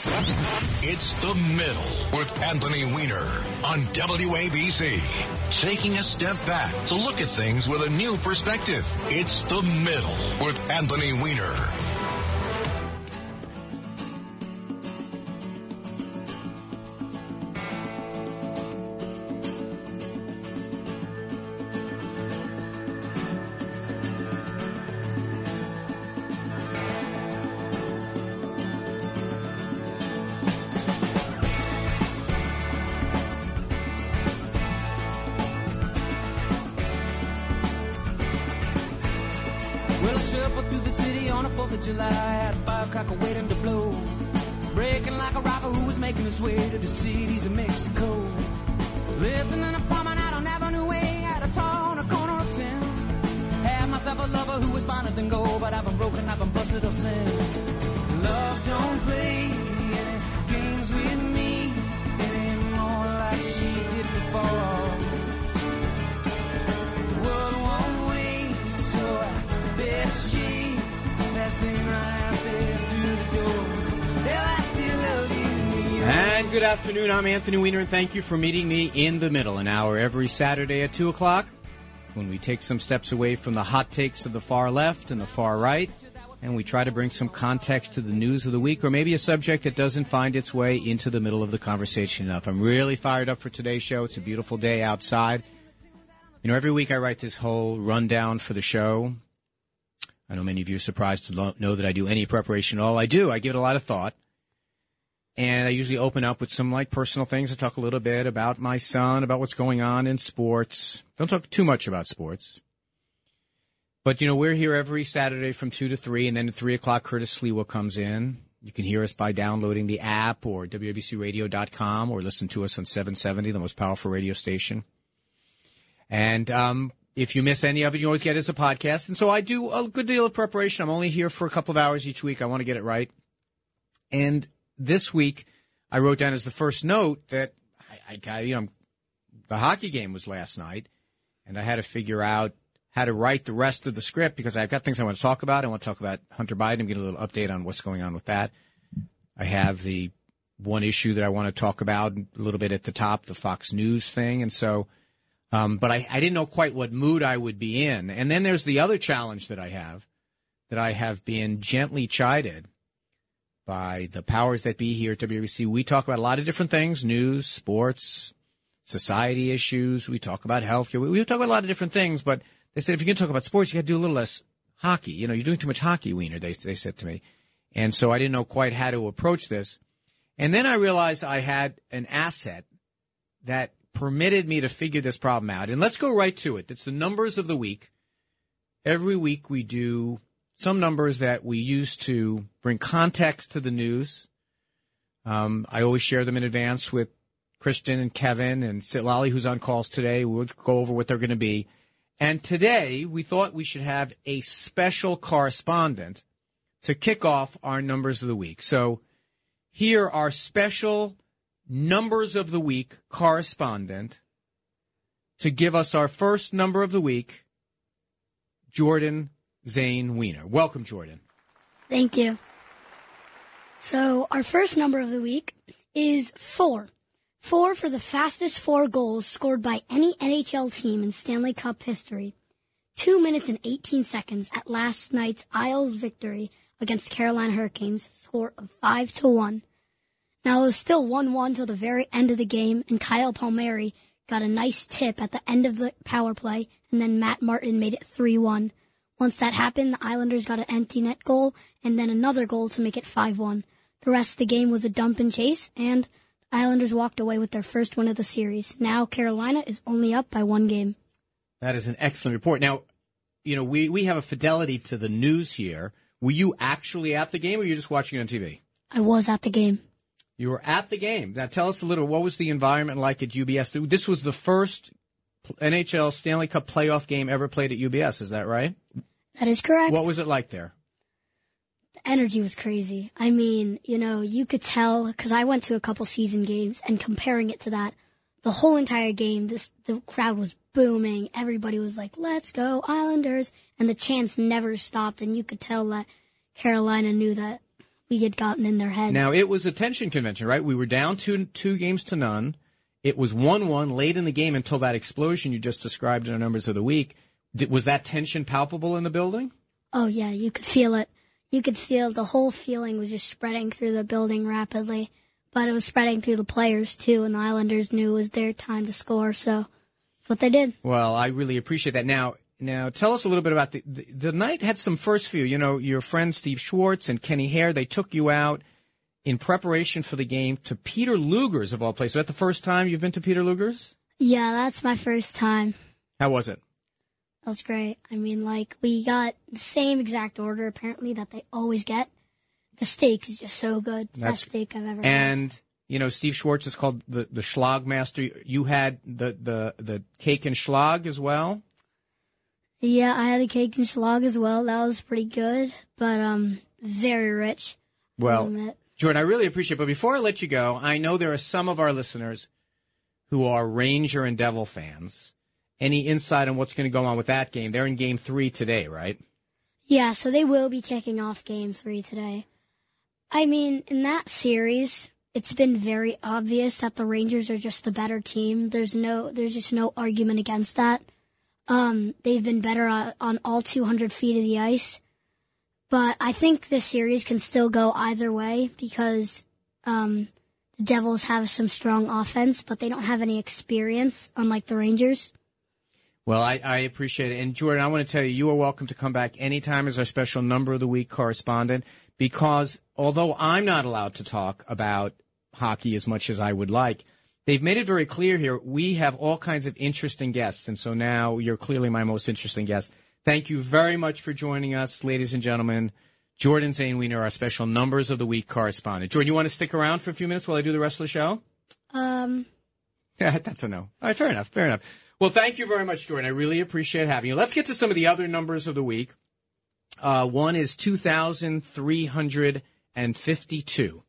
It's the middle with Anthony Weiner on WABC. Taking a step back to look at things with a new perspective. It's the middle with Anthony Weiner. Good afternoon. I'm Anthony Weiner, and thank you for meeting me in the middle, an hour every Saturday at 2 o'clock when we take some steps away from the hot takes of the far left and the far right, and we try to bring some context to the news of the week or maybe a subject that doesn't find its way into the middle of the conversation enough. I'm really fired up for today's show. It's a beautiful day outside. You know, every week I write this whole rundown for the show. I know many of you are surprised to know that I do any preparation at all. I do. I give it a lot of thought. And I usually open up with some like personal things. I talk a little bit about my son, about what's going on in sports. Don't talk too much about sports. But you know, we're here every Saturday from two to three, and then at three o'clock, Curtis Sliwa comes in. You can hear us by downloading the app or WABCRadio.com or listen to us on 770, the most powerful radio station. And um, if you miss any of it, you always get it as a podcast. And so I do a good deal of preparation. I'm only here for a couple of hours each week. I want to get it right. And this week, I wrote down as the first note that I, I you know, the hockey game was last night, and I had to figure out how to write the rest of the script because I've got things I want to talk about. I want to talk about Hunter Biden, and get a little update on what's going on with that. I have the one issue that I want to talk about a little bit at the top, the Fox News thing, and so. Um, but I, I didn't know quite what mood I would be in. And then there's the other challenge that I have, that I have been gently chided by the powers that be here at WBC. We talk about a lot of different things, news, sports, society issues. We talk about healthcare. We, we talk about a lot of different things, but they said if you're going to talk about sports, you got to do a little less hockey. You know, you're doing too much hockey, Weiner, they, they said to me. And so I didn't know quite how to approach this. And then I realized I had an asset that permitted me to figure this problem out. And let's go right to it. It's the numbers of the week. Every week we do some numbers that we use to bring context to the news. Um, I always share them in advance with Kristen and Kevin and Sitlali, who's on calls today. We'll go over what they're going to be. And today we thought we should have a special correspondent to kick off our numbers of the week. So here are special numbers of the week correspondent to give us our first number of the week, Jordan Zane Weiner. Welcome, Jordan. Thank you. So our first number of the week is four. Four for the fastest four goals scored by any NHL team in Stanley Cup history. Two minutes and 18 seconds at last night's Isles victory against Carolina Hurricanes, score of 5 to 1. Now it was still 1-1 till the very end of the game, and Kyle Palmieri got a nice tip at the end of the power play, and then Matt Martin made it 3-1. Once that happened, the Islanders got an empty net goal, and then another goal to make it 5-1. The rest of the game was a dump and chase, and the Islanders walked away with their first win of the series. Now Carolina is only up by one game. That is an excellent report. Now, you know, we, we have a fidelity to the news here. Were you actually at the game or were you just watching it on TV? I was at the game. You were at the game. Now tell us a little. What was the environment like at UBS? This was the first NHL Stanley Cup playoff game ever played at UBS. Is that right? That is correct. What was it like there? The energy was crazy. I mean, you know, you could tell because I went to a couple season games, and comparing it to that, the whole entire game, this the crowd was booming. Everybody was like, "Let's go Islanders!" and the chants never stopped. And you could tell that Carolina knew that we had gotten in their head. Now it was a tension convention, right? We were down two two games to none. It was one one late in the game until that explosion you just described in our numbers of the week. Was that tension palpable in the building? Oh yeah, you could feel it. You could feel the whole feeling was just spreading through the building rapidly, but it was spreading through the players too. And the Islanders knew it was their time to score, so that's what they did. Well, I really appreciate that. Now, now tell us a little bit about the, the the night had some first few. You know, your friend Steve Schwartz and Kenny Hare. They took you out in preparation for the game to Peter Luger's of all places. Is that the first time you've been to Peter Luger's? Yeah, that's my first time. How was it? That was great. I mean, like, we got the same exact order, apparently, that they always get. The steak is just so good. The That's- best steak I've ever had. And you know, Steve Schwartz is called the the Schlag Master. You had the the the cake and schlag as well. Yeah, I had a cake and schlag as well. That was pretty good, but, um, very rich. Well, Jordan, I really appreciate it. But before I let you go, I know there are some of our listeners who are Ranger and Devil fans. Any insight on what's going to go on with that game? They're in game three today, right? Yeah, so they will be kicking off game three today. I mean, in that series, it's been very obvious that the Rangers are just the better team. There's no, there's just no argument against that. Um, they've been better on, on all 200 feet of the ice. But I think this series can still go either way because, um, the Devils have some strong offense, but they don't have any experience, unlike the Rangers. Well, I, I appreciate it. And Jordan, I want to tell you, you are welcome to come back anytime as our special number of the week correspondent because although I'm not allowed to talk about hockey as much as I would like, they've made it very clear here we have all kinds of interesting guests. And so now you're clearly my most interesting guest. Thank you very much for joining us, ladies and gentlemen. Jordan Zane Weiner, our special numbers of the week correspondent. Jordan, you want to stick around for a few minutes while I do the rest of the show? Um, Yeah, that's a no. All right, fair enough. Fair enough. Well, thank you very much, Jordan. I really appreciate having you. Let's get to some of the other numbers of the week. Uh, one is 2,352.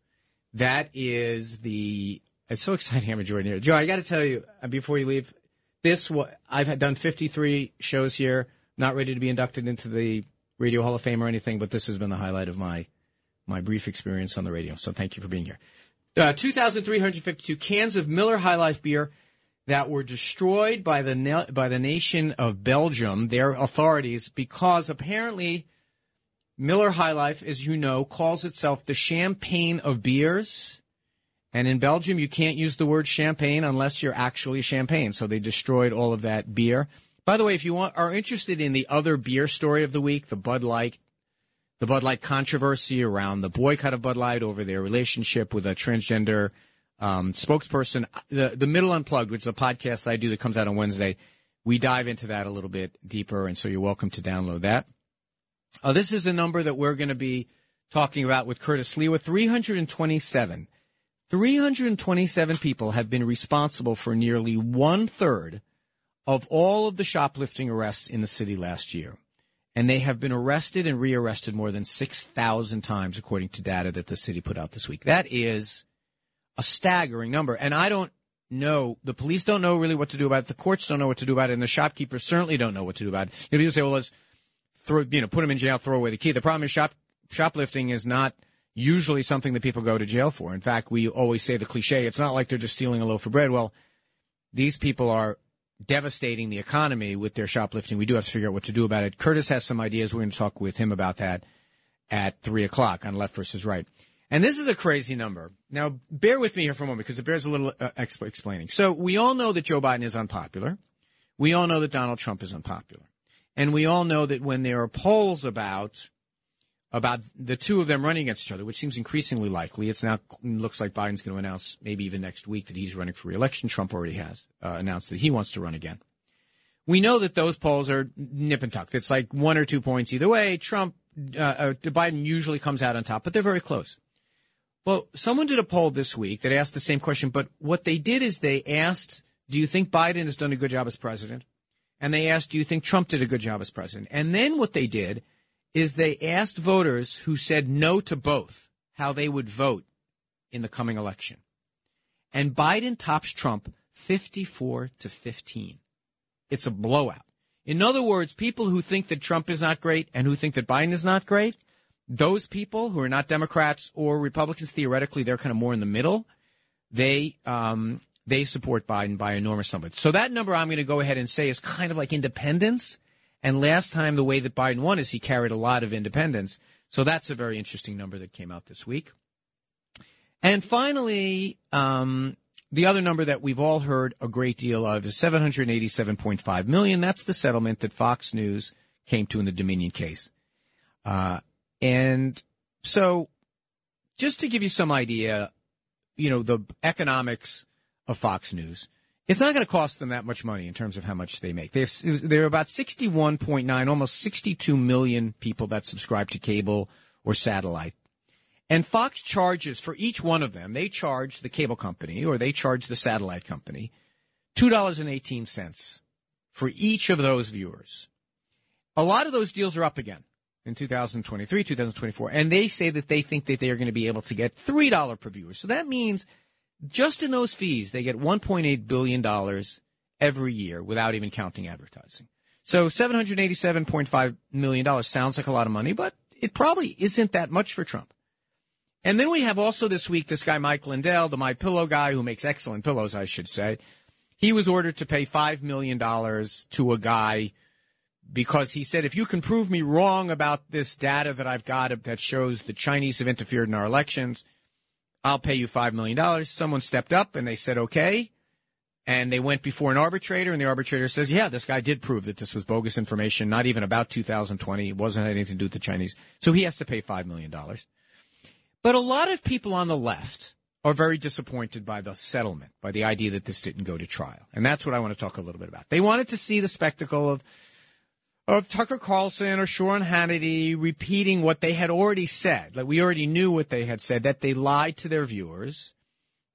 That is the. It's so exciting having Jordan here. Joe, I got to tell you uh, before you leave, this I've done 53 shows here. Not ready to be inducted into the Radio Hall of Fame or anything, but this has been the highlight of my my brief experience on the radio. So thank you for being here. Uh, 2,352 cans of Miller High Life beer that were destroyed by the by the nation of Belgium, their authorities, because apparently Miller High Life, as you know, calls itself the champagne of beers. And in Belgium, you can't use the word champagne unless you're actually champagne. So they destroyed all of that beer. By the way, if you want, are interested in the other beer story of the week, the Bud Light, the Bud Light controversy around the boycott of Bud Light over their relationship with a transgender um, spokesperson, the the Middle Unplugged, which is a podcast I do that comes out on Wednesday, we dive into that a little bit deeper, and so you're welcome to download that. Uh, this is a number that we're going to be talking about with Curtis Sliwa. 327. 327 people have been responsible for nearly one third of all of the shoplifting arrests in the city last year. And they have been arrested and rearrested more than 6,000 times, according to data that the city put out this week. That is a staggering number. And I don't know, the police don't know really what to do about it. The courts don't know what to do about it. And the shopkeepers certainly don't know what to do about it. You know, people say, well, let's throw, you know, put them in jail, throw away the key. The problem is shop, shoplifting is not usually something that people go to jail for. In fact, we always say the cliche, it's not like they're just stealing a loaf of bread. Well, these people are devastating the economy with their shoplifting. We do have to figure out what to do about it. Curtis has some ideas. We're going to talk with him about that at three o'clock on left versus right. And this is a crazy number. Now, bear with me here for a moment because it bears a little uh, exp- explaining. So we all know that Joe Biden is unpopular. We all know that Donald Trump is unpopular. And we all know that when there are polls about about the two of them running against each other, which seems increasingly likely. It's now looks like Biden's going to announce maybe even next week that he's running for reelection. Trump already has uh, announced that he wants to run again. We know that those polls are nip and tuck. It's like one or two points either way. Trump, uh, uh, Biden usually comes out on top, but they're very close. Well, someone did a poll this week that asked the same question, but what they did is they asked, do you think Biden has done a good job as president? And they asked, do you think Trump did a good job as president? And then what they did is they asked voters who said no to both how they would vote in the coming election. And Biden tops Trump 54 to 15. It's a blowout. In other words, people who think that Trump is not great and who think that Biden is not great, those people who are not Democrats or Republicans, theoretically, they're kind of more in the middle. They um, they support Biden by enormous numbers. So that number I'm going to go ahead and say is kind of like independence. And last time, the way that Biden won is he carried a lot of independents. So that's a very interesting number that came out this week. And finally, um, the other number that we've all heard a great deal of is 787.5 million. That's the settlement that Fox News came to in the Dominion case. Uh, and so just to give you some idea, you know, the economics of Fox News, it's not going to cost them that much money in terms of how much they make. Are about 61.9, almost 62 million people that subscribe to cable or satellite. And Fox charges for each one of them, they charge the cable company or they charge the satellite company $2.18 for each of those viewers. A lot of those deals are up again in 2023, 2024, and they say that they think that they are going to be able to get $3 per viewer. So that means just in those fees, they get $1.8 billion every year without even counting advertising. So $787.5 million sounds like a lot of money, but it probably isn't that much for Trump. And then we have also this week this guy Mike Lindell, the My Pillow guy who makes excellent pillows, I should say. He was ordered to pay five million dollars to a guy because he said if you can prove me wrong about this data that I've got that shows the Chinese have interfered in our elections, I'll pay you five million dollars. Someone stepped up and they said okay. And they went before an arbitrator, and the arbitrator says, yeah, this guy did prove that this was bogus information, not even about 2020. It wasn't anything to do with the Chinese. So he has to pay $5 million. But a lot of people on the left are very disappointed by the settlement, by the idea that this didn't go to trial. And that's what I want to talk a little bit about. They wanted to see the spectacle of of Tucker Carlson or Sean Hannity repeating what they had already said. Like we already knew what they had said, that they lied to their viewers,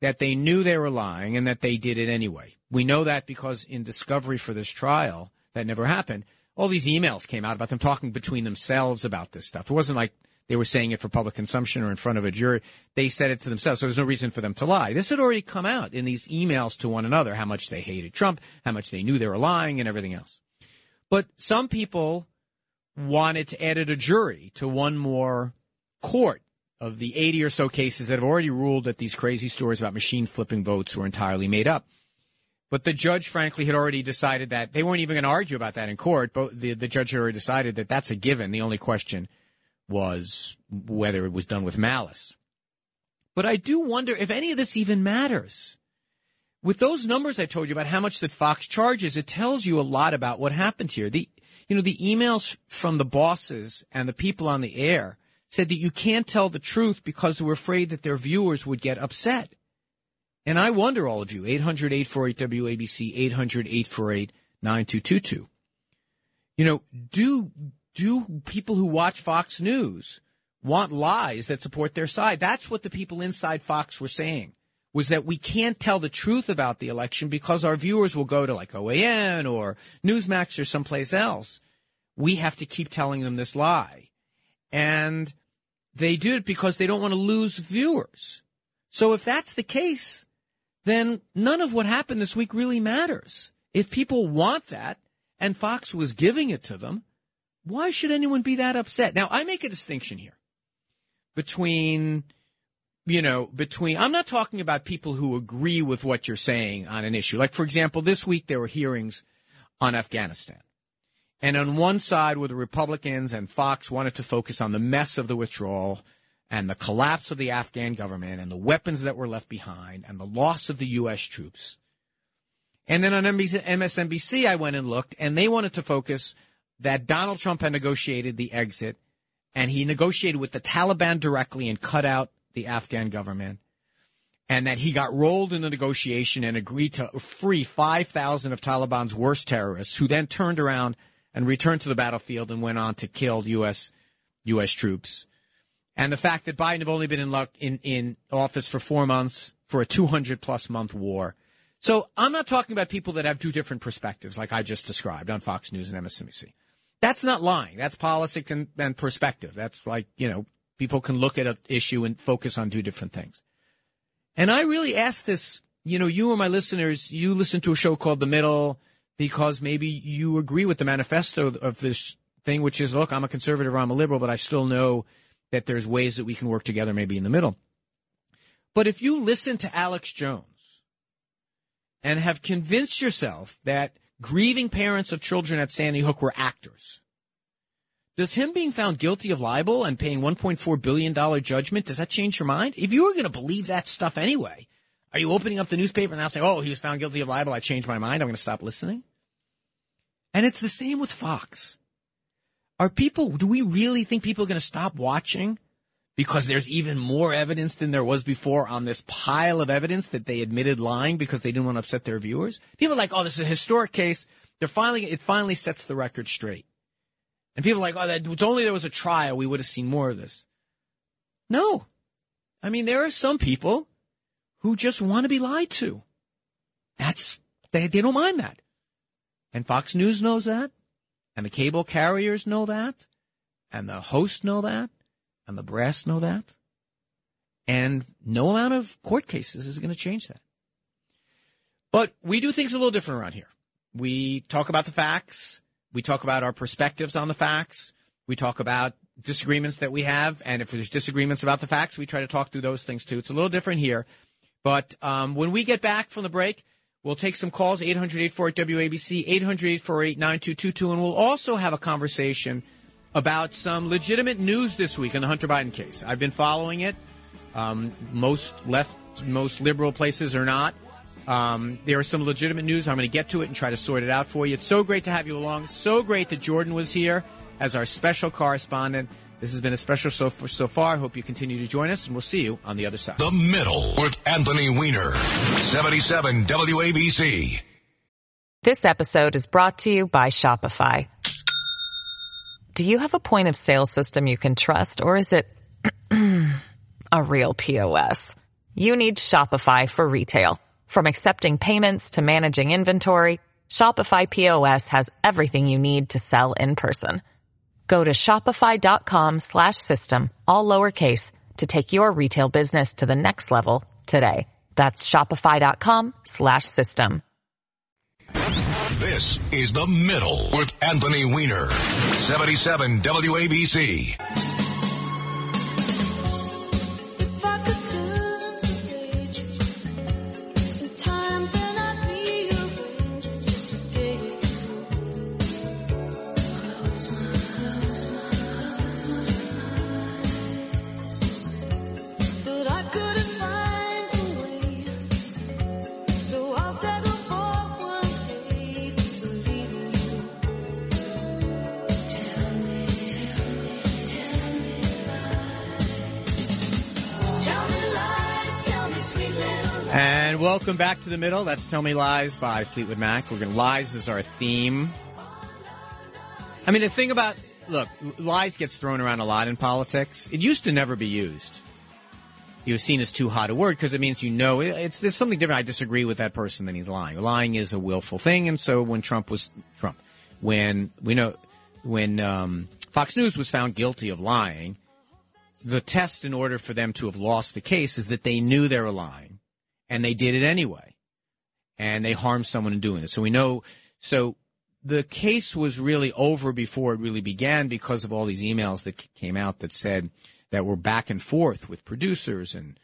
that they knew they were lying, and that they did it anyway. We know that because in discovery for this trial, that never happened. All these emails came out about them talking between themselves about this stuff. It wasn't like they were saying it for public consumption or in front of a jury. They said it to themselves. So there's no reason for them to lie. This had already come out in these emails to one another, how much they hated Trump, how much they knew they were lying and everything else. But some people wanted to add a jury to one more court of the 80 or so cases that have already ruled that these crazy stories about machine flipping votes were entirely made up. But the judge, frankly, had already decided that they weren't even going to argue about that in court. But the, the judge had already decided that that's a given. The only question was whether it was done with malice. But I do wonder if any of this even matters. With those numbers I told you about how much that Fox charges, it tells you a lot about what happened here. The, you know, the emails from the bosses and the people on the air said that you can't tell the truth because they were afraid that their viewers would get upset. And I wonder, all of you, 800 848 WABC, 800 848 9222. You know, do do people who watch Fox News want lies that support their side? That's what the people inside Fox were saying was that we can't tell the truth about the election because our viewers will go to like OAN or Newsmax or someplace else. We have to keep telling them this lie. And they do it because they don't want to lose viewers. So if that's the case, then none of what happened this week really matters. If people want that and Fox was giving it to them, why should anyone be that upset? Now, I make a distinction here between, you know, between, I'm not talking about people who agree with what you're saying on an issue. Like, for example, this week there were hearings on Afghanistan. And on one side were the Republicans, and Fox wanted to focus on the mess of the withdrawal and the collapse of the Afghan government and the weapons that were left behind and the loss of the U.S. troops. And then on MSNBC, I went and looked, and they wanted to focus that Donald Trump had negotiated the exit and he negotiated with the Taliban directly and cut out the Afghan government and that he got rolled in the negotiation and agreed to free 5,000 of Taliban's worst terrorists who then turned around and returned to the battlefield and went on to kill U.S. U.S. troops. and the fact that Biden have only been in luck in, in office for four months for a 200 plus month war. So I'm not talking about people that have two different perspectives, like I just described on Fox News and MSNBC. That's not lying. That's politics and, and perspective. That's like, you know, people can look at an issue and focus on two different things. And I really ask this, you know, you or my listeners, you listen to a show called The Middle because maybe you agree with the manifesto of this thing, which is, look, I'm a conservative or I'm a liberal, but I still know that there's ways that we can work together maybe in the middle. But if you listen to Alex Jones and have convinced yourself that grieving parents of children at Sandy Hook were actors, does him being found guilty of libel and paying $1.4 billion judgment, does that change your mind? If you were going to believe that stuff anyway, are you opening up the newspaper and now saying, oh, he was found guilty of libel, I changed my mind, I'm going to stop listening? And it's the same with Fox. Are people, do we really think people are going to stop watching because there's even more evidence than there was before on this pile of evidence that they admitted lying because they didn't want to upset their viewers? People are like, oh, this is a historic case. They're finally, it finally sets the record straight. And people are like, oh, that, if only there was a trial, we would have seen more of this. No. I mean, there are some people who just want to be lied to. That's, they, they don't mind that. And Fox News knows that. And the cable carriers know that. And the hosts know that and the brass know that. And no amount of court cases is going to change that. But we do things a little different around here. We talk about the facts. We talk about our perspectives on the facts. We talk about disagreements that we have. And if there's disagreements about the facts, we try to talk through those things too. It's a little different here. But um, when we get back from the break, we'll take some calls, 800-848-WABC, 800-848-9222, and we'll also have a conversation – about some legitimate news this week in the Hunter Biden case. I've been following it. Um, most left, most liberal places are not. Um, there is some legitimate news. I'm going to get to it and try to sort it out for you. It's so great to have you along. So great that Jordan was here as our special correspondent. This has been a special so, so far. I hope you continue to join us, and we'll see you on the other side. The Middle with Anthony Weiner, 77 WABC. This episode is brought to you by Shopify. Do you have a point of sale system you can trust, or is it a real POS? You need Shopify for retail. From accepting payments to managing inventory, Shopify POS has everything you need to sell in person. Go to shopify.com slash system, all lowercase, to take your retail business to the next level today. That's shopify.com slash system. This is The Middle with Anthony Weiner, 77 WABC. Welcome back to the middle. That's Tell Me Lies by Fleetwood Mac. We're to lies is our theme. I mean, the thing about look, lies gets thrown around a lot in politics. It used to never be used. It was seen as too hot a word because it means you know it- it's there's something different. I disagree with that person then he's lying. Lying is a willful thing, and so when Trump was Trump, when we know when um, Fox News was found guilty of lying, the test in order for them to have lost the case is that they knew they were lying and they did it anyway and they harmed someone in doing it. So we know, so the case was really over before it really began because of all these emails that came out that said that were back and forth with producers and,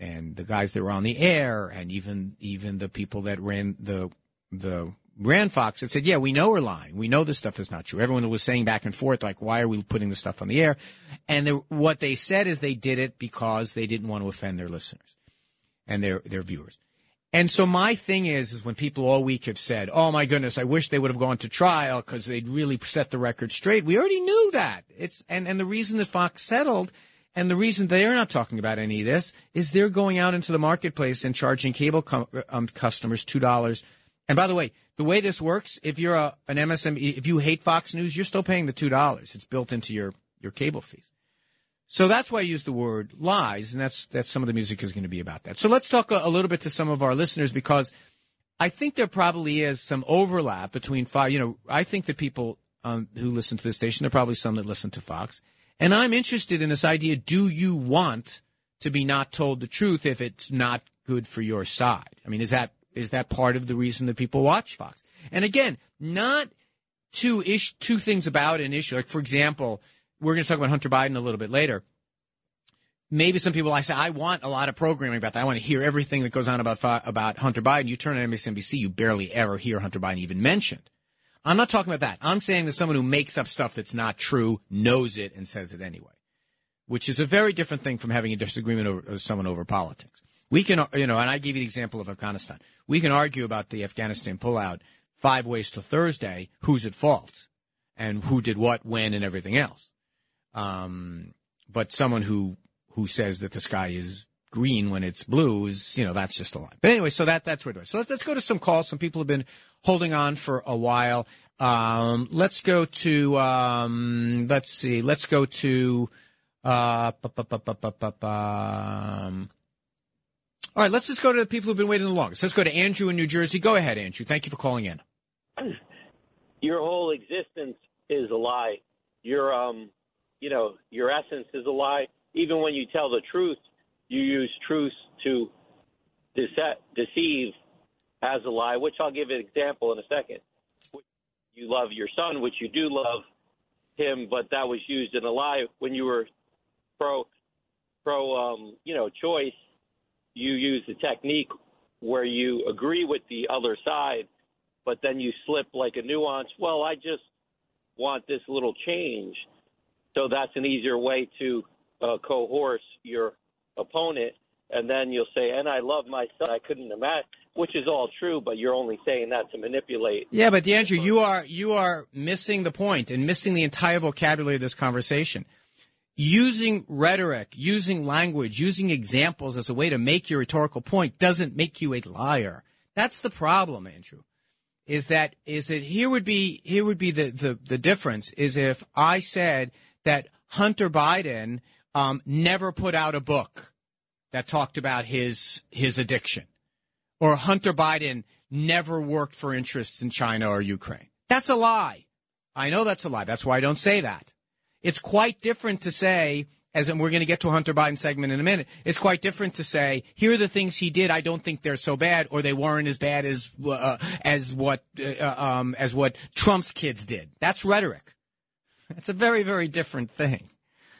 and the guys that were on the air and even, even the people that ran the, the ran Fox that said, yeah, we know we're lying. We know this stuff is not true. Everyone was saying back and forth, like, why are we putting this stuff on the air? And the, what they said is they did it because they didn't want to offend their listeners and their, their viewers. And so my thing is, is when people all week have said, "Oh my goodness, I wish they would have gone to trial because they'd really set the record straight." We already knew that. It's and and the reason that Fox settled, and the reason they're not talking about any of this is they're going out into the marketplace and charging cable com- um, customers two dollars. And by the way, the way this works, if you're a, an MSM, if you hate Fox News, you're still paying the two dollars. It's built into your your cable fees. So that's why I use the word lies, and that's that's some of the music is going to be about that. So let's talk a, a little bit to some of our listeners because I think there probably is some overlap between Fox. You know, I think that people um, who listen to this station, there are probably some that listen to Fox, and I'm interested in this idea: Do you want to be not told the truth if it's not good for your side? I mean, is that is that part of the reason that people watch Fox? And again, not two ish two things about an issue. Like for example, we're going to talk about Hunter Biden a little bit later. Maybe some people I say I want a lot of programming about that. I want to hear everything that goes on about about Hunter Biden. You turn on MSNBC, you barely ever hear Hunter Biden even mentioned. I'm not talking about that. I'm saying that someone who makes up stuff that's not true knows it and says it anyway, which is a very different thing from having a disagreement over with someone over politics. We can, uh, you know, and I gave you the example of Afghanistan. We can argue about the Afghanistan pullout five ways to Thursday, who's at fault and who did what, when, and everything else. Um, but someone who who says that the sky is green when it's blue is, you know, that's just a lie. But anyway, so that that's where is. So let's, let's go to some calls. Some people have been holding on for a while. Um, let's go to um, let's see, let's go to uh, um, all right, let's just go to the people who've been waiting the longest. Let's go to Andrew in New Jersey. Go ahead, Andrew. Thank you for calling in. your whole existence is a lie. Your um, you know, your essence is a lie. Even when you tell the truth, you use truth to dece- deceive as a lie. Which I'll give an example in a second. You love your son, which you do love him, but that was used in a lie when you were pro pro um, you know choice. You use the technique where you agree with the other side but then you slip like a nuance. Well, I just want this little change. So that's an easier way to uh, coerce your opponent. And then you'll say, and I love my son. I couldn't imagine, which is all true, but you're only saying that to manipulate. Yeah, but Andrew, you are you are missing the point and missing the entire vocabulary of this conversation. Using rhetoric, using language, using examples as a way to make your rhetorical point doesn't make you a liar. That's the problem, Andrew. Is that is that here would be here would be the the, the difference is if I said that Hunter Biden um, never put out a book that talked about his his addiction or Hunter Biden never worked for interests in China or Ukraine. That's a lie. I know that's a lie. That's why I don't say that. It's quite different to say, as in we're going to get to a Hunter Biden segment in a minute. It's quite different to say, here are the things he did. I don't think they're so bad, or they weren't as bad as uh, as what uh, um, as what Trump's kids did. That's rhetoric. That's a very very different thing.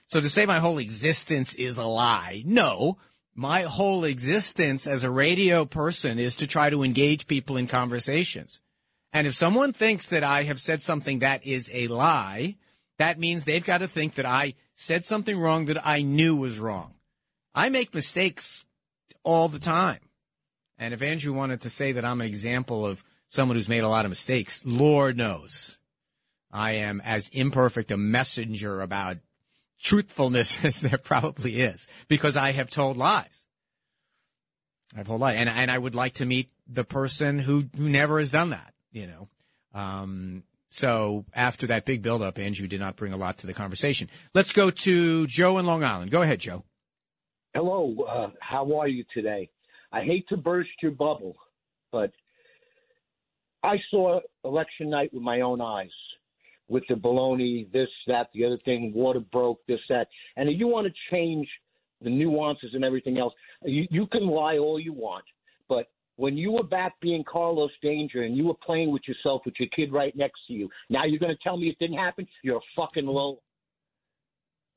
So to say my whole existence is a lie, no. My whole existence as a radio person is to try to engage people in conversations. And if someone thinks that I have said something that is a lie, that means they've got to think that I said something wrong that I knew was wrong. I make mistakes all the time. And if Andrew wanted to say that I'm an example of someone who's made a lot of mistakes, Lord knows I am as imperfect a messenger about truthfulness as there probably is because I have told lies. I've told lies. And, and I would like to meet the person who, who never has done that, you know. Um, so after that big buildup, Andrew did not bring a lot to the conversation. Let's go to Joe in Long Island. Go ahead, Joe. Hello, uh, how are you today? I hate to burst your bubble, but I saw election night with my own eyes with the baloney, this, that, the other thing, water broke, this, that. And if you want to change the nuances and everything else, you, you can lie all you want. But when you were back being Carlos Danger and you were playing with yourself with your kid right next to you, now you're going to tell me it didn't happen? You're a fucking low.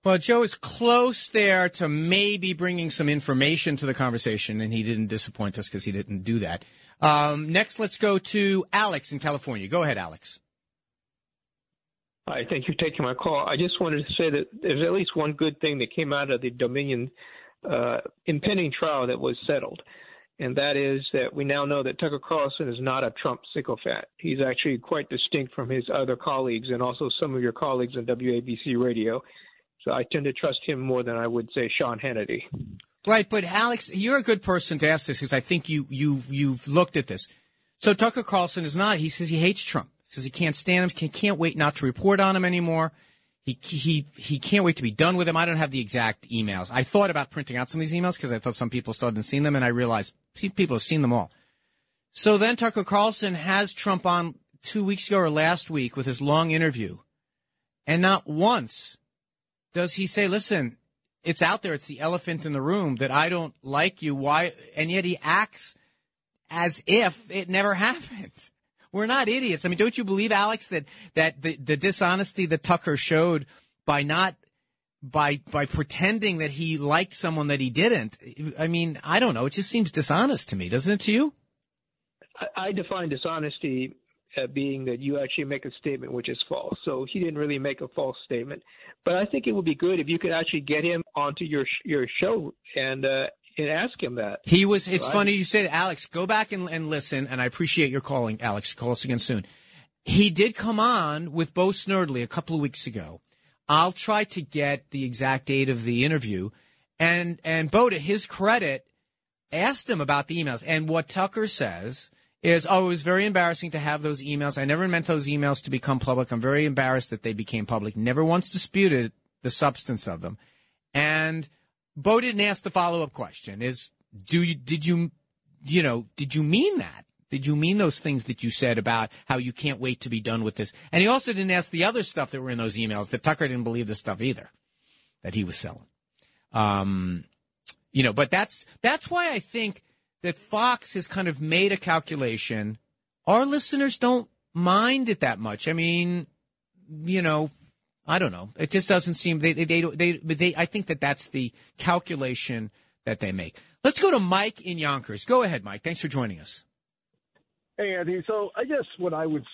Well, Joe is close there to maybe bringing some information to the conversation, and he didn't disappoint us because he didn't do that. Um, next, let's go to Alex in California. Go ahead, Alex. Hi, thank you for taking my call. I just wanted to say that there's at least one good thing that came out of the Dominion uh, impending trial that was settled, and that is that we now know that Tucker Carlson is not a Trump sycophant. He's actually quite distinct from his other colleagues and also some of your colleagues on WABC Radio. So I tend to trust him more than I would say Sean Hannity. Right, but Alex, you're a good person to ask this because I think you you you've looked at this. So Tucker Carlson is not. He says he hates Trump. Says he can't stand him. Can't wait not to report on him anymore. he he he can't wait to be done with him. I don't have the exact emails. I thought about printing out some of these emails because I thought some people still hadn't seen them, and I realized people have seen them all. So then Tucker Carlson has Trump on two weeks ago or last week with his long interview, and not once does he say, "Listen, it's out there. It's the elephant in the room that I don't like you. Why?" And yet he acts as if it never happened. We're not idiots. I mean, don't you believe, Alex, that that the, the dishonesty that Tucker showed by not by by pretending that he liked someone that he didn't? I mean, I don't know. It just seems dishonest to me, doesn't it to you? I, I define dishonesty uh, being that you actually make a statement which is false. So he didn't really make a false statement, but I think it would be good if you could actually get him onto your your show and uh, and ask him that. He was. It's Right. funny you said, Alex. Go back and, and listen. And I appreciate your calling, Alex. Call us again soon. He did come on with Bo Snerdley a couple of weeks ago. I'll try to get the exact date of the interview. And and Bo, to his credit, asked him about the emails. And what Tucker says is, oh, it was very embarrassing to have those emails. I never meant those emails to become public. I'm very embarrassed that they became public. Never once disputed the substance of them. And Bo didn't ask the follow up question: Is do you did you you know did you mean that? Did you mean those things that you said about how you can't wait to be done with this? And he also didn't ask the other stuff that were in those emails that Tucker didn't believe the stuff either that he was selling. Um, you know, but that's that's why I think that Fox has kind of made a calculation. Our listeners don't mind it that much. I mean, you know, I don't know. It just doesn't seem they they they, they, they I think that that's the calculation that they make. Let's go to Mike in Yonkers. Go ahead, Mike. Thanks for joining us. Hey, Anthony. So I guess what I would,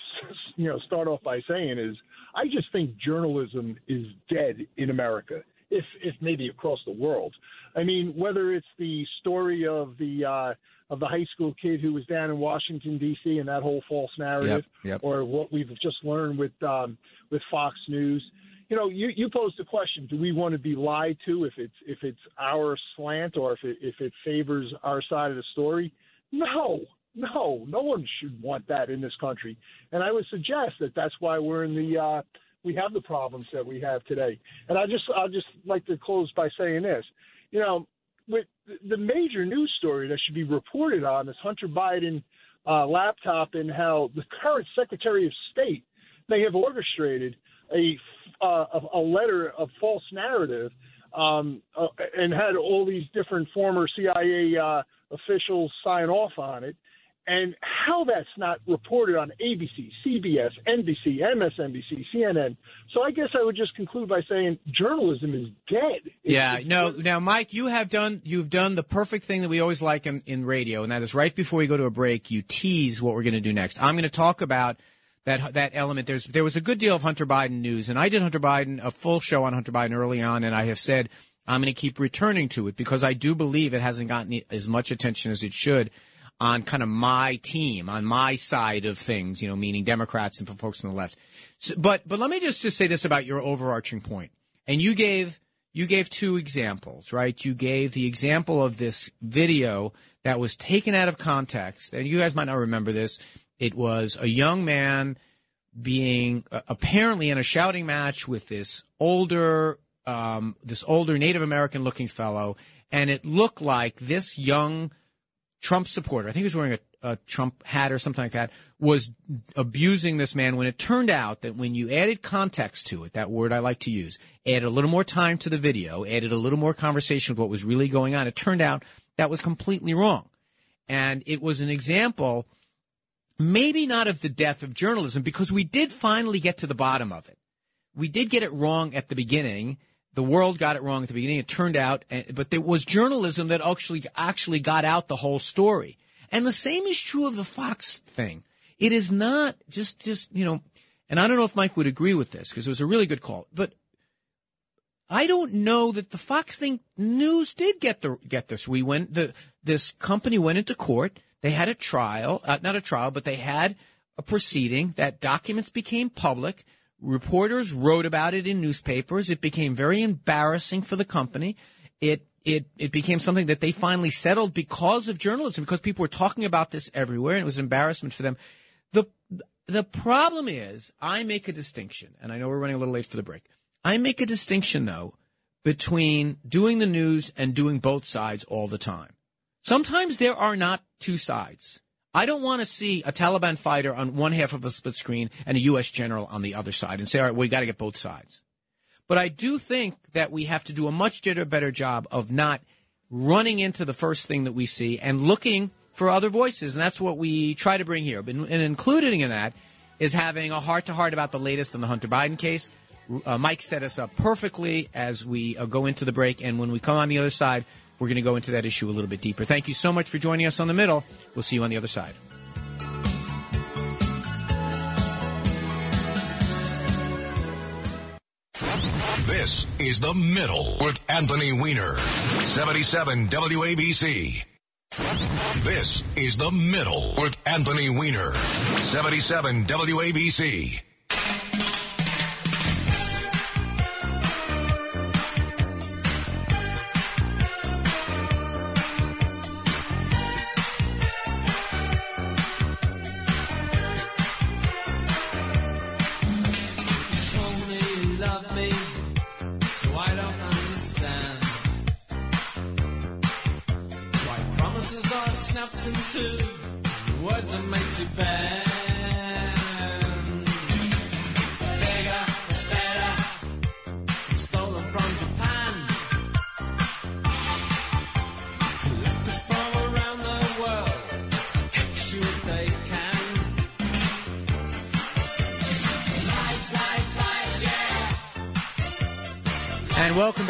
you know, start off by saying is I just think journalism is dead in America, if if maybe across the world. I mean, whether it's the story of the uh, of the high school kid who was down in Washington D.C. and that whole false narrative, Yep, yep. or what we've just learned with um, with Fox News. You know, you, you posed the question: Do we want to be lied to if it's if it's our slant or if it if it favors our side of the story? No, no, no one should want that in this country. And I would suggest that that's why we're in the uh, we have the problems that we have today. And I just I just like to close by saying this. You know, with the major news story that should be reported on is Hunter Biden uh, laptop and how the current Secretary of State may have orchestrated a uh, a letter of false narrative um, uh, and had all these different former CIA uh, officials sign off on it. And how that's not reported on ABC, CBS, NBC, MSNBC, CNN. So I guess I would just conclude by saying journalism is dead. It's- Yeah, it's- no, now, Mike, you have done you've done the perfect thing that we always like in, in radio, and that is right before we go to a break, you tease what we're going to do next. I'm going to talk about that that element. There's there was a good deal of Hunter Biden news, and I did Hunter Biden a full show on Hunter Biden early on, and I have said I'm going to keep returning to it because I do believe it hasn't gotten as much attention as it should on kind of my team, on my side of things, you know, meaning Democrats and folks on the left. So, but but let me just, just say this about your overarching point. And you gave you gave two examples, right? You gave the example of this video that was taken out of context, and you guys might not remember this. It was a young man being uh, apparently in a shouting match with this older um, this older Native American looking fellow, and it looked like this young Trump supporter, I think he was wearing a, a Trump hat or something like that, was abusing this man when it turned out that when you added context to it, that word I like to use, added a little more time to the video, added a little more conversation of what was really going on, it turned out that was completely wrong. And it was an example, maybe not of the death of journalism, because we did finally get to the bottom of it. We did get it wrong at the beginning. The world got it wrong at the beginning. It turned out, eh, but there was journalism that actually actually got out the whole story. And the same is true of the Fox thing. It is not just just you know, and I don't know if Mike would agree with this because it was a really good call, but I don't know that the Fox thing news did get the get this. We went the this company went into court. They had a trial, uh, not a trial, but they had a proceeding that documents became public. Reporters wrote about it in newspapers. It became very embarrassing for the company. It it it became something that they finally settled because of journalism, because people were talking about this everywhere, and it was an embarrassment for them. The the problem is, I make a distinction, and I know we're running a little late for the break. I make a distinction, though, between doing the news and doing both sides all the time. Sometimes there are not two sides. I don't want to see a Taliban fighter on one half of a split screen and a U.S. general on the other side and say, all right, we got to get both sides. But I do think that we have to do a much better job of not running into the first thing that we see and looking for other voices. And that's what we try to bring here. And included in that is having a heart to heart about the latest in the Hunter Biden case. Uh, Mike set us up perfectly as we uh, go into the break. And when we come on the other side, we're going to go into that issue a little bit deeper. Thank you so much for joining us on the middle. We'll see you on the other side. This is The Middle with Anthony Weiner. 77 WABC. This is The Middle with Anthony Weiner. 77 WABC.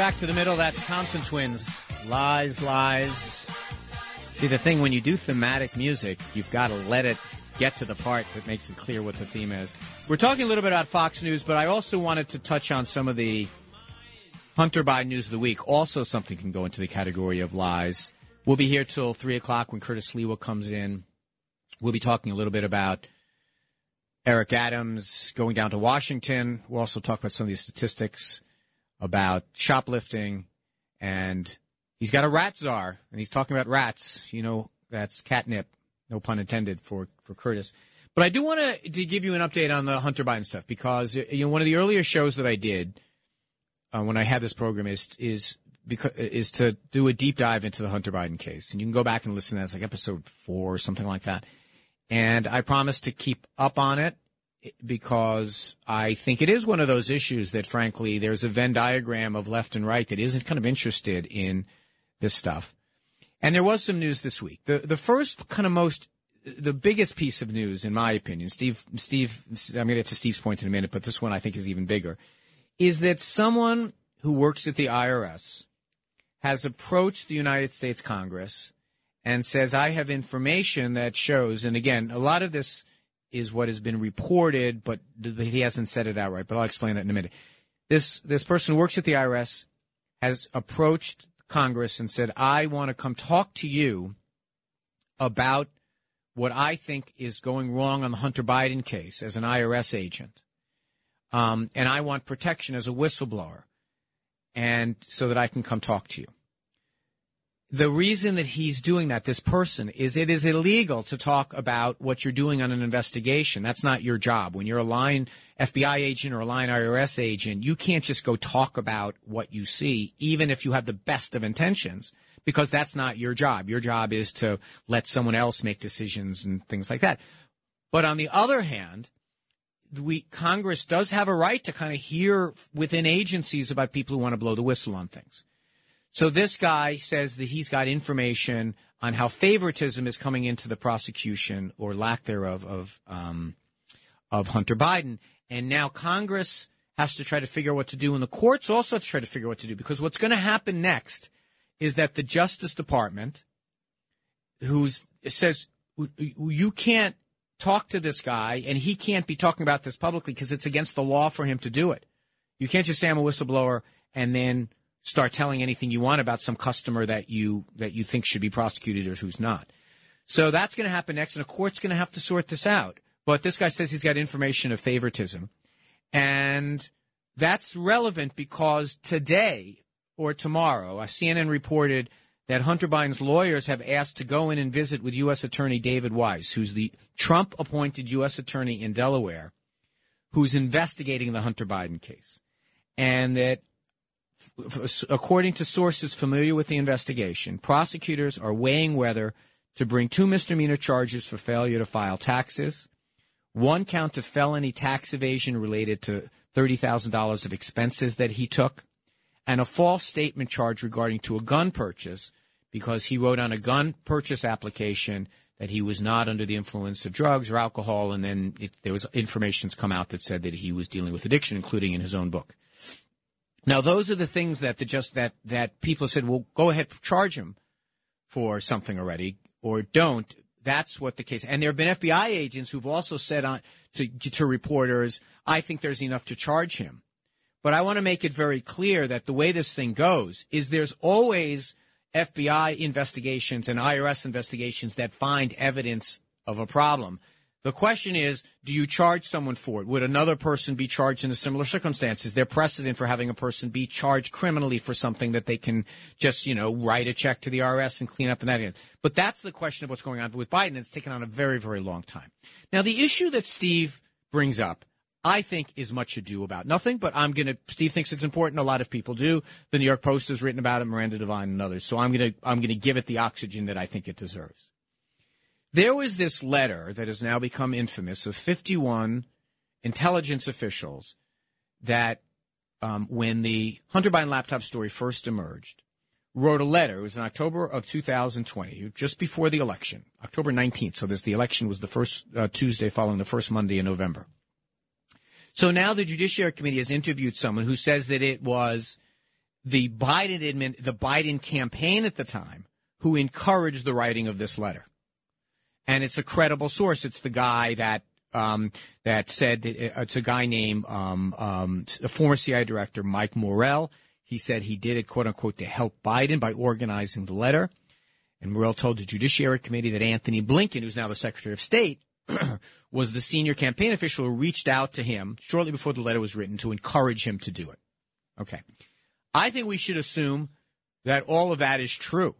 Back to the middle. That's Thompson Twins. Lies, lies. See, the thing when you do thematic music, you've got to let it get to the part that makes it clear what the theme is. We're talking a little bit about Fox News, but I also wanted to touch on some of the Hunter Biden news of the week. Also, something can go into the category of lies. We'll be here till 3 o'clock when Curtis Sliwa comes in. We'll be talking a little bit about Eric Adams going down to Washington. We'll also talk about some of these statistics about shoplifting and he's got a rat czar and he's talking about rats. You know, that's catnip, no pun intended for, for Curtis. But I do want to, to give you an update on the Hunter Biden stuff because, you know, one of the earlier shows that I did uh, when I had this program is, is because, is to do a deep dive into the Hunter Biden case. And you can go back and listen to like episode four or something like that. And I promise to keep up on it because I think it is one of those issues that, frankly, there's a Venn diagram of left and right that isn't kind of interested in this stuff. And there was some news this week. The the first kind of most the biggest piece of news, in my opinion, Steve Steve I'm going to get to Steve's point in a minute, but this one I think is even bigger, is that someone who works at the IRS has approached the United States Congress and says, I have information that shows, and again, a lot of this is what has been reported, but he hasn't said it outright, but I'll explain that in a minute. This, this person who works at the IRS has approached Congress and said, I want to come talk to you about what I think is going wrong on the Hunter Biden case as an IRS agent. Um, and I want protection as a whistleblower and so that I can come talk to you. The reason that he's doing that, this person, is it is illegal to talk about what you're doing on an investigation. That's not your job. When you're a line FBI agent or a line IRS agent, you can't just go talk about what you see, even if you have the best of intentions, because that's not your job. Your job is to let someone else make decisions and things like that. But on the other hand, we Congress does have a right to kind of hear within agencies about people who want to blow the whistle on things. So this guy says that he's got information on how favoritism is coming into the prosecution or lack thereof of um, of Hunter Biden, and now Congress has to try to figure out what to do, and the courts also have to try to figure out what to do because what's going to happen next is that the Justice Department, who's says you can't talk to this guy and he can't be talking about this publicly because it's against the law for him to do it. You can't just say I'm a whistleblower and then start telling anything you want about some customer that you that you think should be prosecuted or who's not. So that's going to happen next, and a court's going to have to sort this out. But this guy says he's got information of favoritism, and that's relevant because today or tomorrow, uh, CNN reported that Hunter Biden's lawyers have asked to go in and visit with U.S. Attorney David Weiss, who's the Trump appointed U.S. Attorney in Delaware, who's investigating the Hunter Biden case. and that according to sources familiar with the investigation, prosecutors are weighing whether to bring two misdemeanor charges for failure to file taxes, one count of felony tax evasion related to $30,000 of expenses that he took, and a false statement charge regarding to a gun purchase because he wrote on a gun purchase application that he was not under the influence of drugs or alcohol, and then it, there was information's come out that said that he was dealing with addiction, including in his own book. Now, those are the things that the just that that people said, well, go ahead, charge him for something already, or don't. That's what the case. And there have been FBI agents who've also said on to to reporters, I think there's enough to charge him. But I want to make it very clear that the way this thing goes is there's always FBI investigations and IRS investigations that find evidence of a problem. The question is, do you charge someone for it? Would another person be charged in a similar circumstance? Is there precedent for having a person be charged criminally for something that they can just, you know, write a check to the IRS and clean up and that end? But that's the question of what's going on with Biden. It's taken on a very, very long time. Now, the issue that Steve brings up, I think is much ado about nothing, but I'm going to, Steve thinks it's important. A lot of people do. The New York Post has written about it, Miranda Devine and others. So I'm going to, I'm going to give it the oxygen that I think it deserves. There was this letter that has now become infamous of 51 intelligence officials that, um, when the Hunter Biden laptop story first emerged, wrote a letter. It was in October of 2020, just before the election, October 19th. So this, the election was the first uh, Tuesday following the first Monday in November. So now the Judiciary Committee has interviewed someone who says that it was the Biden admin, the Biden campaign at the time who encouraged the writing of this letter and it's a credible source. It's the guy that um, that said that it's a guy named um, um, a former CIA director Mike Morrell. He said he did it quote unquote to help Biden by organizing the letter. And Morrell told the Judiciary Committee that Anthony Blinken, who's now the Secretary of State, was the senior campaign official who reached out to him shortly before the letter was written to encourage him to do it. Okay. I think we should assume that all of that is true.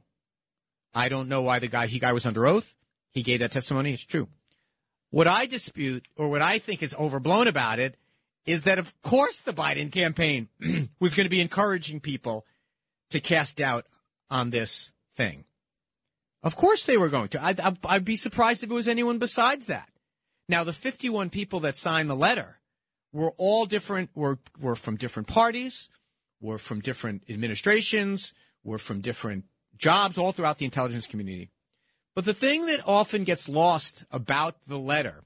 I don't know why the guy he guy was under oath. He gave that testimony. It's true. What I dispute, or what I think is overblown about it, is that of course the Biden campaign was going to be encouraging people to cast doubt on this thing. Of course they were going to. I'd, I'd, be surprised if it was anyone besides that. Now, the 51 people that signed the letter were all different, were, were from different parties, were from different administrations, were from different jobs all throughout the intelligence community. But the thing that often gets lost about the letter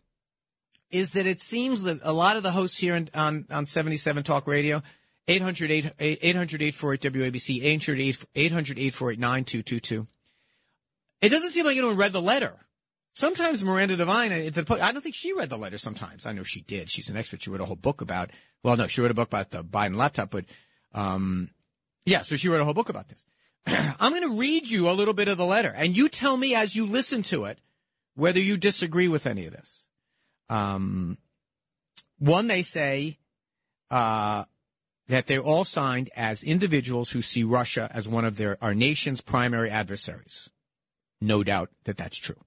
is that it seems that a lot of the hosts here in, on, on 77 Talk Radio, 800 848 WABC, 800 848 9222, it doesn't seem like anyone read the letter. Sometimes Miranda Devine, I don't think she read the letter sometimes. I know she did. She's an expert. She wrote a whole book about, well, no, she wrote a book about the Biden laptop, but, um, yeah, so she wrote a whole book about this. I'm going to read you a little bit of the letter, and you tell me as you listen to it whether you disagree with any of this. Um, one, they say uh, that they're all signed as individuals who see Russia as one of their our nation's primary adversaries. No doubt that that's true.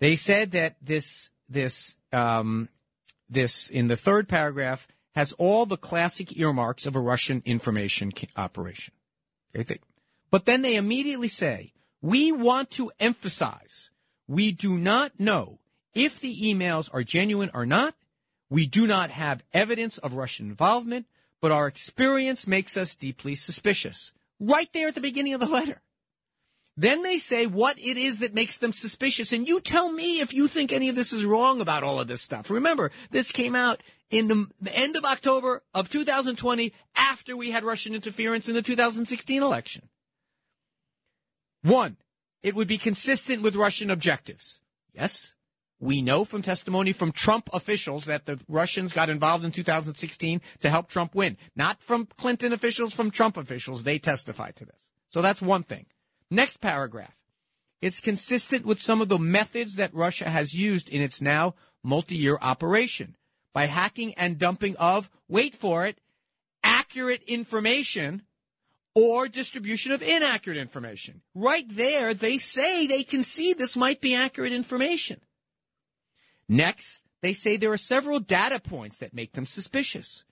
They said that this this um, this in the third paragraph has all the classic earmarks of a Russian information operation. But then they immediately say, we want to emphasize we do not know if the emails are genuine or not. We do not have evidence of Russian involvement, but our experience makes us deeply suspicious. Right there at the beginning of the letter. Then they say what it is that makes them suspicious. And you tell me if you think any of this is wrong about all of this stuff. Remember, this came out in the, the end of October of 2020 after we had Russian interference in the 2016 election. One, it would be consistent with Russian objectives. Yes, we know from testimony from Trump officials that the Russians got involved in 2016 to help Trump win. Not from Clinton officials, from Trump officials. They testified to this. So that's one thing. Next paragraph. It's consistent with some of the methods that Russia has used in its now multi-year operation by hacking and dumping of, wait for it, accurate information or distribution of inaccurate information. Right there, they say they can see this might be accurate information. Next, they say there are several data points that make them suspicious.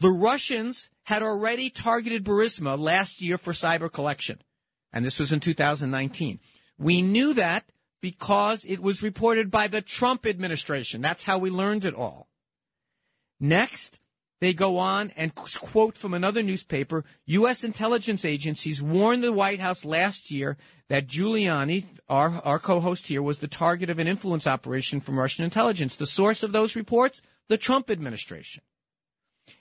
The Russians had already targeted Burisma last year for cyber collection, and this was in 2019. We knew that because it was reported by the Trump administration. That's how we learned it all. Next, they go on and quote from another newspaper U.S. intelligence agencies warned the White House last year that Giuliani, our, our co host here, was the target of an influence operation from Russian intelligence. The source of those reports? The Trump administration.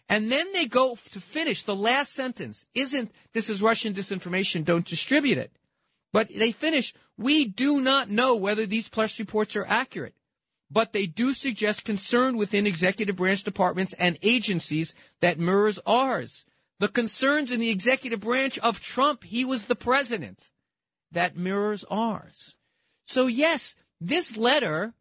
And then they go to finish the last sentence. Isn't this is Russian disinformation? Don't distribute it. But they finish, we do not know whether these press reports are accurate but they do suggest concern within executive branch departments and agencies that mirrors ours. The concerns in the executive branch of Trump, he was the president, that mirrors ours. So, yes, this letter,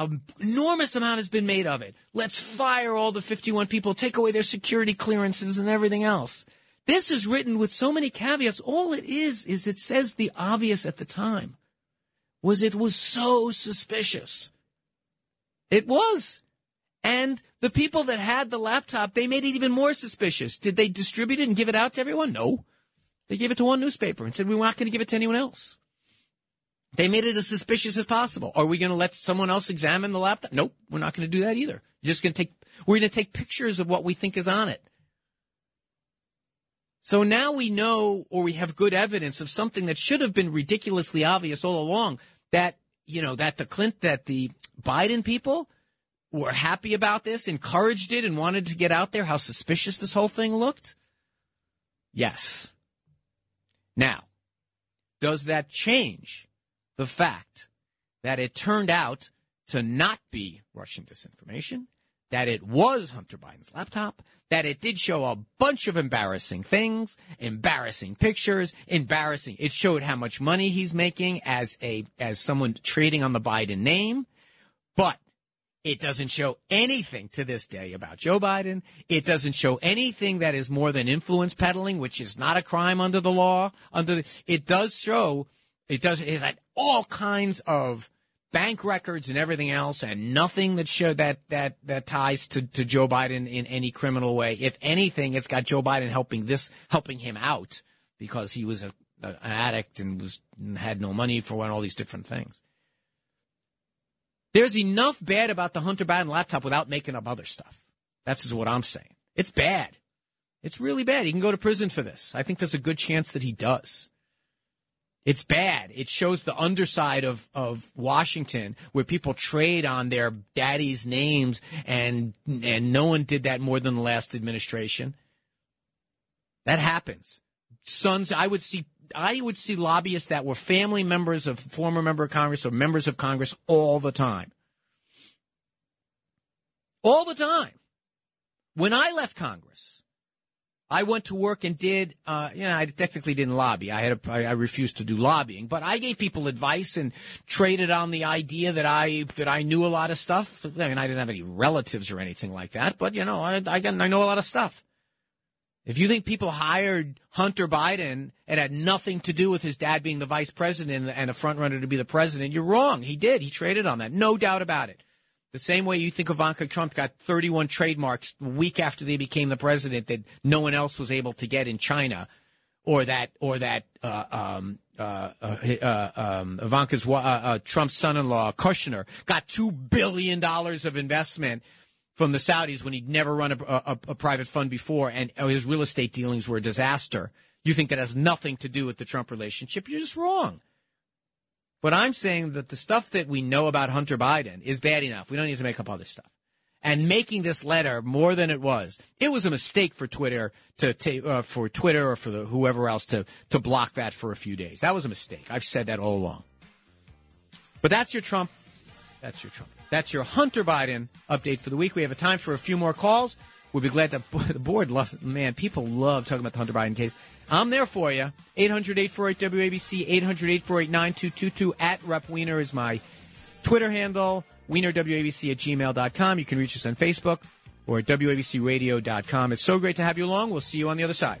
an enormous amount has been made of it. Let's fire all the 51 people, take away their security clearances and everything else. This is written with so many caveats. All it is, is it says the obvious at the time was it was so suspicious. It was. And the people that had the laptop, they made it even more suspicious. Did they distribute it and give it out to everyone? No. They gave it to one newspaper and said, we're not going to give it to anyone else. They made it as suspicious as possible. Are we going to let someone else examine the laptop? Nope, we're not going to do that either. You're just going to take, we're going to take pictures of what we think is on it. So now we know, or we have good evidence of something that should have been ridiculously obvious all along that, you know, that the Clint, that the Biden people were happy about this, encouraged it, and wanted to get out there how suspicious this whole thing looked? Yes. Now, does that change the fact that it turned out to not be Russian disinformation, that it was Hunter Biden's laptop, that it did show a bunch of embarrassing things, embarrassing pictures, embarrassing. It showed how much money he's making as a as someone trading on the Biden name, but it doesn't show anything to this day about Joe Biden. It doesn't show anything that is more than influence peddling, which is not a crime under the law. Under the, it does show it does has had all kinds of bank records and everything else, and nothing that show that that that ties to, to Joe Biden in any criminal way. If anything, it's got Joe Biden helping this helping him out because he was a, an addict and was had no money for one all these different things. There's enough bad about the Hunter Biden laptop without making up other stuff. That's what I'm saying. It's bad. It's really bad. He can go to prison for this. I think there's a good chance that he does. It's bad. It shows the underside of, of Washington where people trade on their daddy's names and and no one did that more than the last administration. That happens. Sons, I would see I would see lobbyists that were family members of former member of Congress or members of Congress all the time. All the time. When I left Congress, I went to work and did, uh, you know, I technically didn't lobby. I had, a, I, refused to do lobbying, but I gave people advice and traded on the idea that I, that I knew a lot of stuff. I mean, I didn't have any relatives or anything like that, but you know, I, I, I know a lot of stuff. If you think people hired Hunter Biden and had nothing to do with his dad being the vice president and a front runner to be the president, you're wrong. He did. He traded on that. No doubt about it. The same way you think Ivanka Trump got 31 trademarks week after they became the president that no one else was able to get in China, or that or that uh, um, uh, uh, uh um, Ivanka's uh, uh, Trump's son-in-law Kushner got two billion dollars of investment from the Saudis when he'd never run a, a, a private fund before, and his real estate dealings were a disaster. You think that has nothing to do with the Trump relationship? You're just wrong. But I'm saying that the stuff that we know about Hunter Biden is bad enough. We don't need to make up other stuff. And making this letter more than it was, it was a mistake for Twitter to ta- uh, for Twitter or for the, whoever else to to block that for a few days. That was a mistake. I've said that all along. But that's your Trump. That's your Trump. That's your Hunter Biden update for the week. We have a time for a few more calls. We'll be glad to. The board loves. Man, people love talking about the Hunter Biden case. I'm there for you. 800 848 WABC, 800 848 9222. At Rep Weiner is my Twitter handle. WeinerWABC at gmail.com. You can reach us on Facebook or at WABCRadio.com. It's so great to have you along. We'll see you on the other side.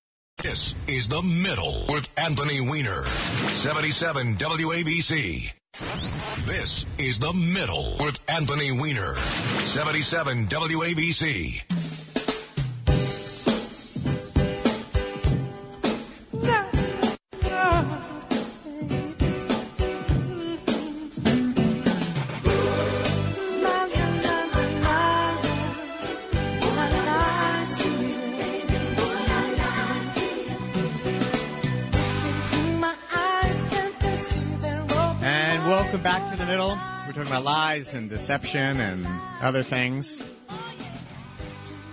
This is The Middle with Anthony Weiner. 77 WABC. This is The Middle with Anthony Weiner. 77 WABC. About lies and deception and other things.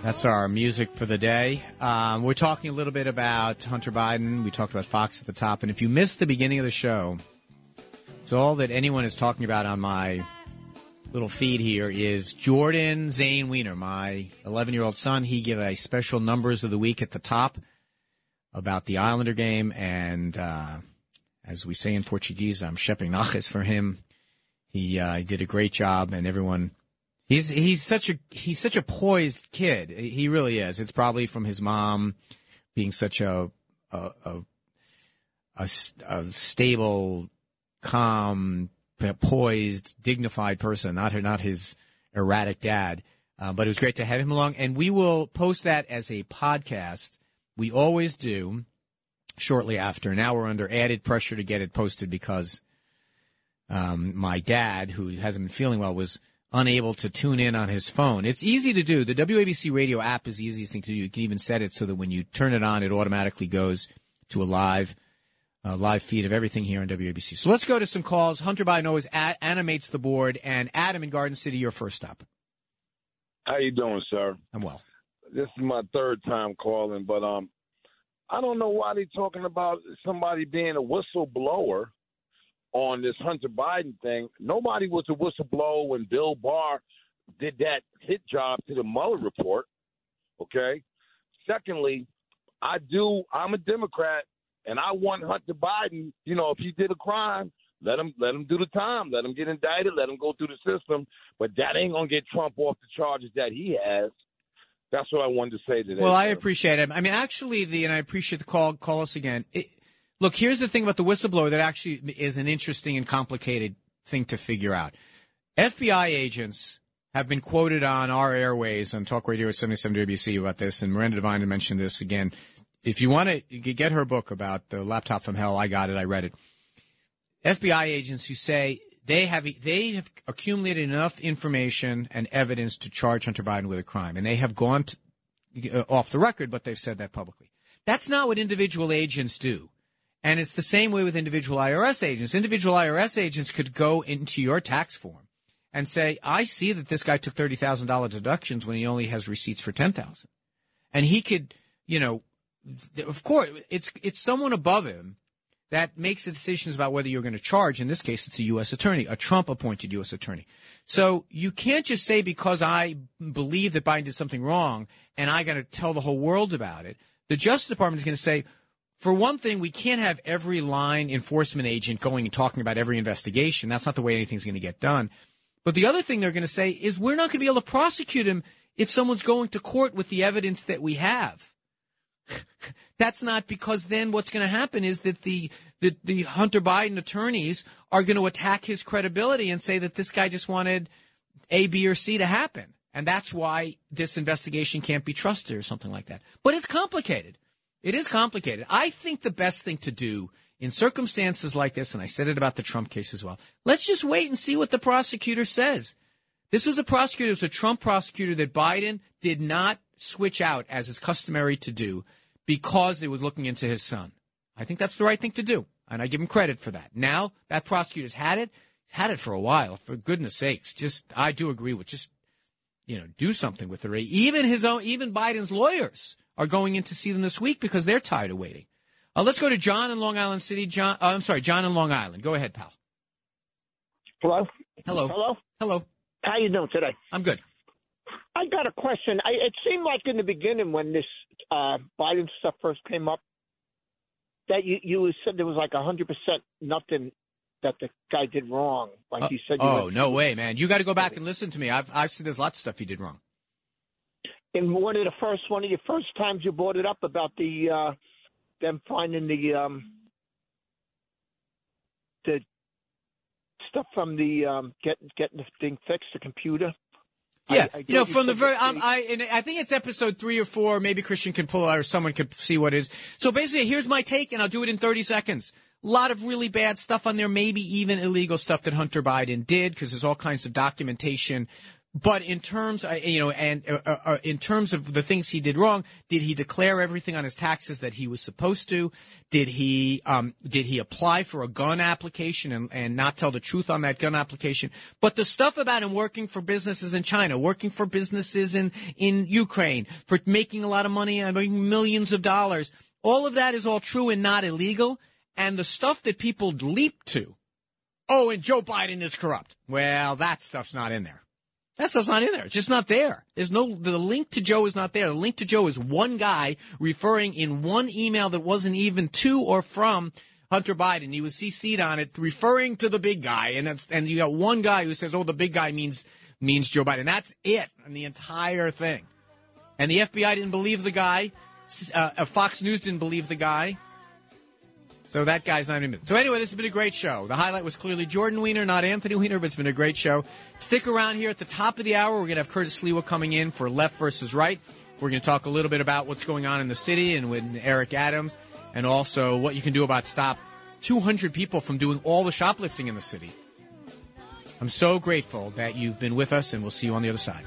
That's our music for the day. Um, we're talking a little bit about Hunter Biden. We talked about Fox at the top. And if you missed the beginning of the show, so all that anyone is talking about on my little feed here is Jordan Zane Weiner, my 11 year old son. He gave a special numbers of the week at the top about the Islander game. And, uh, as we say in Portuguese, I'm shepping nachas for him. He, uh, he did a great job and everyone, he's, he's such a, he's such a poised kid. He really is. It's probably from his mom being such a a a stable, calm, poised, dignified person, not her, not his erratic dad. Uh, but it was great to have him along and we will post that as a podcast. We always do shortly after. Now we're under added pressure to get it posted because um, my dad, who hasn't been feeling well, was unable to tune in on his phone. It's easy to do. The WABC radio app is the easiest thing to do. You can even set it so that when you turn it on, it automatically goes to a live uh, live feed of everything here on WABC. So let's go to some calls. Hunter Biden always a- animates the board, and Adam in Garden City, your first up. How you doing, sir? I'm well. This is my third time calling, but um, I don't know why they're talking about somebody being a whistleblower on this Hunter Biden thing. Nobody was a whistleblower when Bill Barr did that hit job to the Mueller report. Okay. Secondly, I do. I'm a Democrat, and I want Hunter Biden. You know, if he did a crime, let him let him do the time. Let him get indicted. Let him go through the system. But that ain't gonna get Trump off the charges that he has. That's what I wanted to say today. Well, I appreciate it. I mean, actually, the and I appreciate the call. Call us again. It, look, here's the thing about the whistleblower that actually is an interesting and complicated thing to figure out. FBI agents have been quoted on our airways on Talk Radio at 77 WBC about this, and Miranda Devine mentioned this again. If you want to get her book about the laptop from hell, I got it. I read it. FBI agents who say they have they have accumulated enough information and evidence to charge Hunter Biden with a crime, and they have gone to, uh, off the record, but they've said that publicly. That's not what individual agents do. And it's the same way with individual IRS agents. Individual IRS agents could go into your tax form and say, I see that this guy took $30,000 deductions when he only has receipts for 10,000. And he could, you know, of course, it's, it's someone above him that makes the decisions about whether you're going to charge. In this case, it's a U.S. attorney, a Trump appointed U.S. attorney. So you can't just say because I believe that Biden did something wrong and I got to tell the whole world about it. The Justice Department is going to say, for one thing, we can't have every line enforcement agent going and talking about every investigation. That's not the way anything's going to get done. But the other thing they're going to say is we're not going to be able to prosecute him if someone's going to court with the evidence that we have. That's not because then what's going to happen is that the, the, the Hunter Biden attorneys are going to attack his credibility and say that this guy just wanted A, B, or C to happen. And that's why this investigation can't be trusted or something like that. But it's complicated. It is complicated. I think the best thing to do in circumstances like this, and I said it about the Trump case as well, let's just wait and see what the prosecutor says. This was a prosecutor, it was a Trump prosecutor that Biden did not switch out as is customary to do because they was looking into his son. I think that's the right thing to do, and I give him credit for that. Now that prosecutor's had it, had it for a while. For goodness sakes, just I do agree with just you know do something with the. Even his own, even Biden's lawyers are going in to see them this week because they're tired of waiting. Uh, let's go to John in Long Island City. John, uh, I'm sorry, John in Long Island. Go ahead, pal. Hello. Hello. Hello. Hello. How you doing today? I'm good. I got a question. I, it seemed like in the beginning when this uh, Biden stuff first came up, that you you said there was like a hundred percent nothing that the guy did wrong. Like you said. You oh were- no way, man! You got to go back and listen to me. I've I've said there's lots of stuff he did wrong. In one of the first one of your first times you brought it up about the uh them finding the um the stuff from the um get getting the thing fixed the computer Yeah, I- I you know, from the very, um, I, and I think it's episode three or four. Maybe Christian can pull it out, or someone could see what it is. So basically, here's my take, and I'll do it in 30 seconds. A lot of really bad stuff on there, maybe even illegal stuff that Hunter Biden did, because there's all kinds of documentation. But in terms, uh, you know, and uh, uh, uh, in terms of the things he did wrong, did he declare everything on his taxes that he was supposed to? Did he um, did he apply for a gun application and, and not tell the truth on that gun application? But the stuff about him working for businesses in China, working for businesses in in Ukraine, for making a lot of money and making millions of dollars, all of that is all true and not illegal. And the stuff that people leap to, oh, and Joe Biden is corrupt. Well, that stuff's not in there. That stuff's not in there. It's just not there. There's no, the link to Joe is not there. The link to Joe is one guy referring in one email that wasn't even to or from Hunter Biden. He was CC'd on it, referring to the big guy. And it's, and you got one guy who says, oh, the big guy means, means Joe Biden. That's it on the entire thing. And the FBI didn't believe the guy. Uh, uh, Fox News didn't believe the guy. So that guy's not even. So anyway, this has been a great show. The highlight was clearly Jordan Weiner, not Anthony Weiner, but it's been a great show. Stick around here at the top of the hour. We're going to have Curtis Sliwa coming in for left versus right. We're going to talk a little bit about what's going on in the city and with Eric Adams, and also what you can do about stop 200 people from doing all the shoplifting in the city. I'm so grateful that you've been with us, and we'll see you on the other side.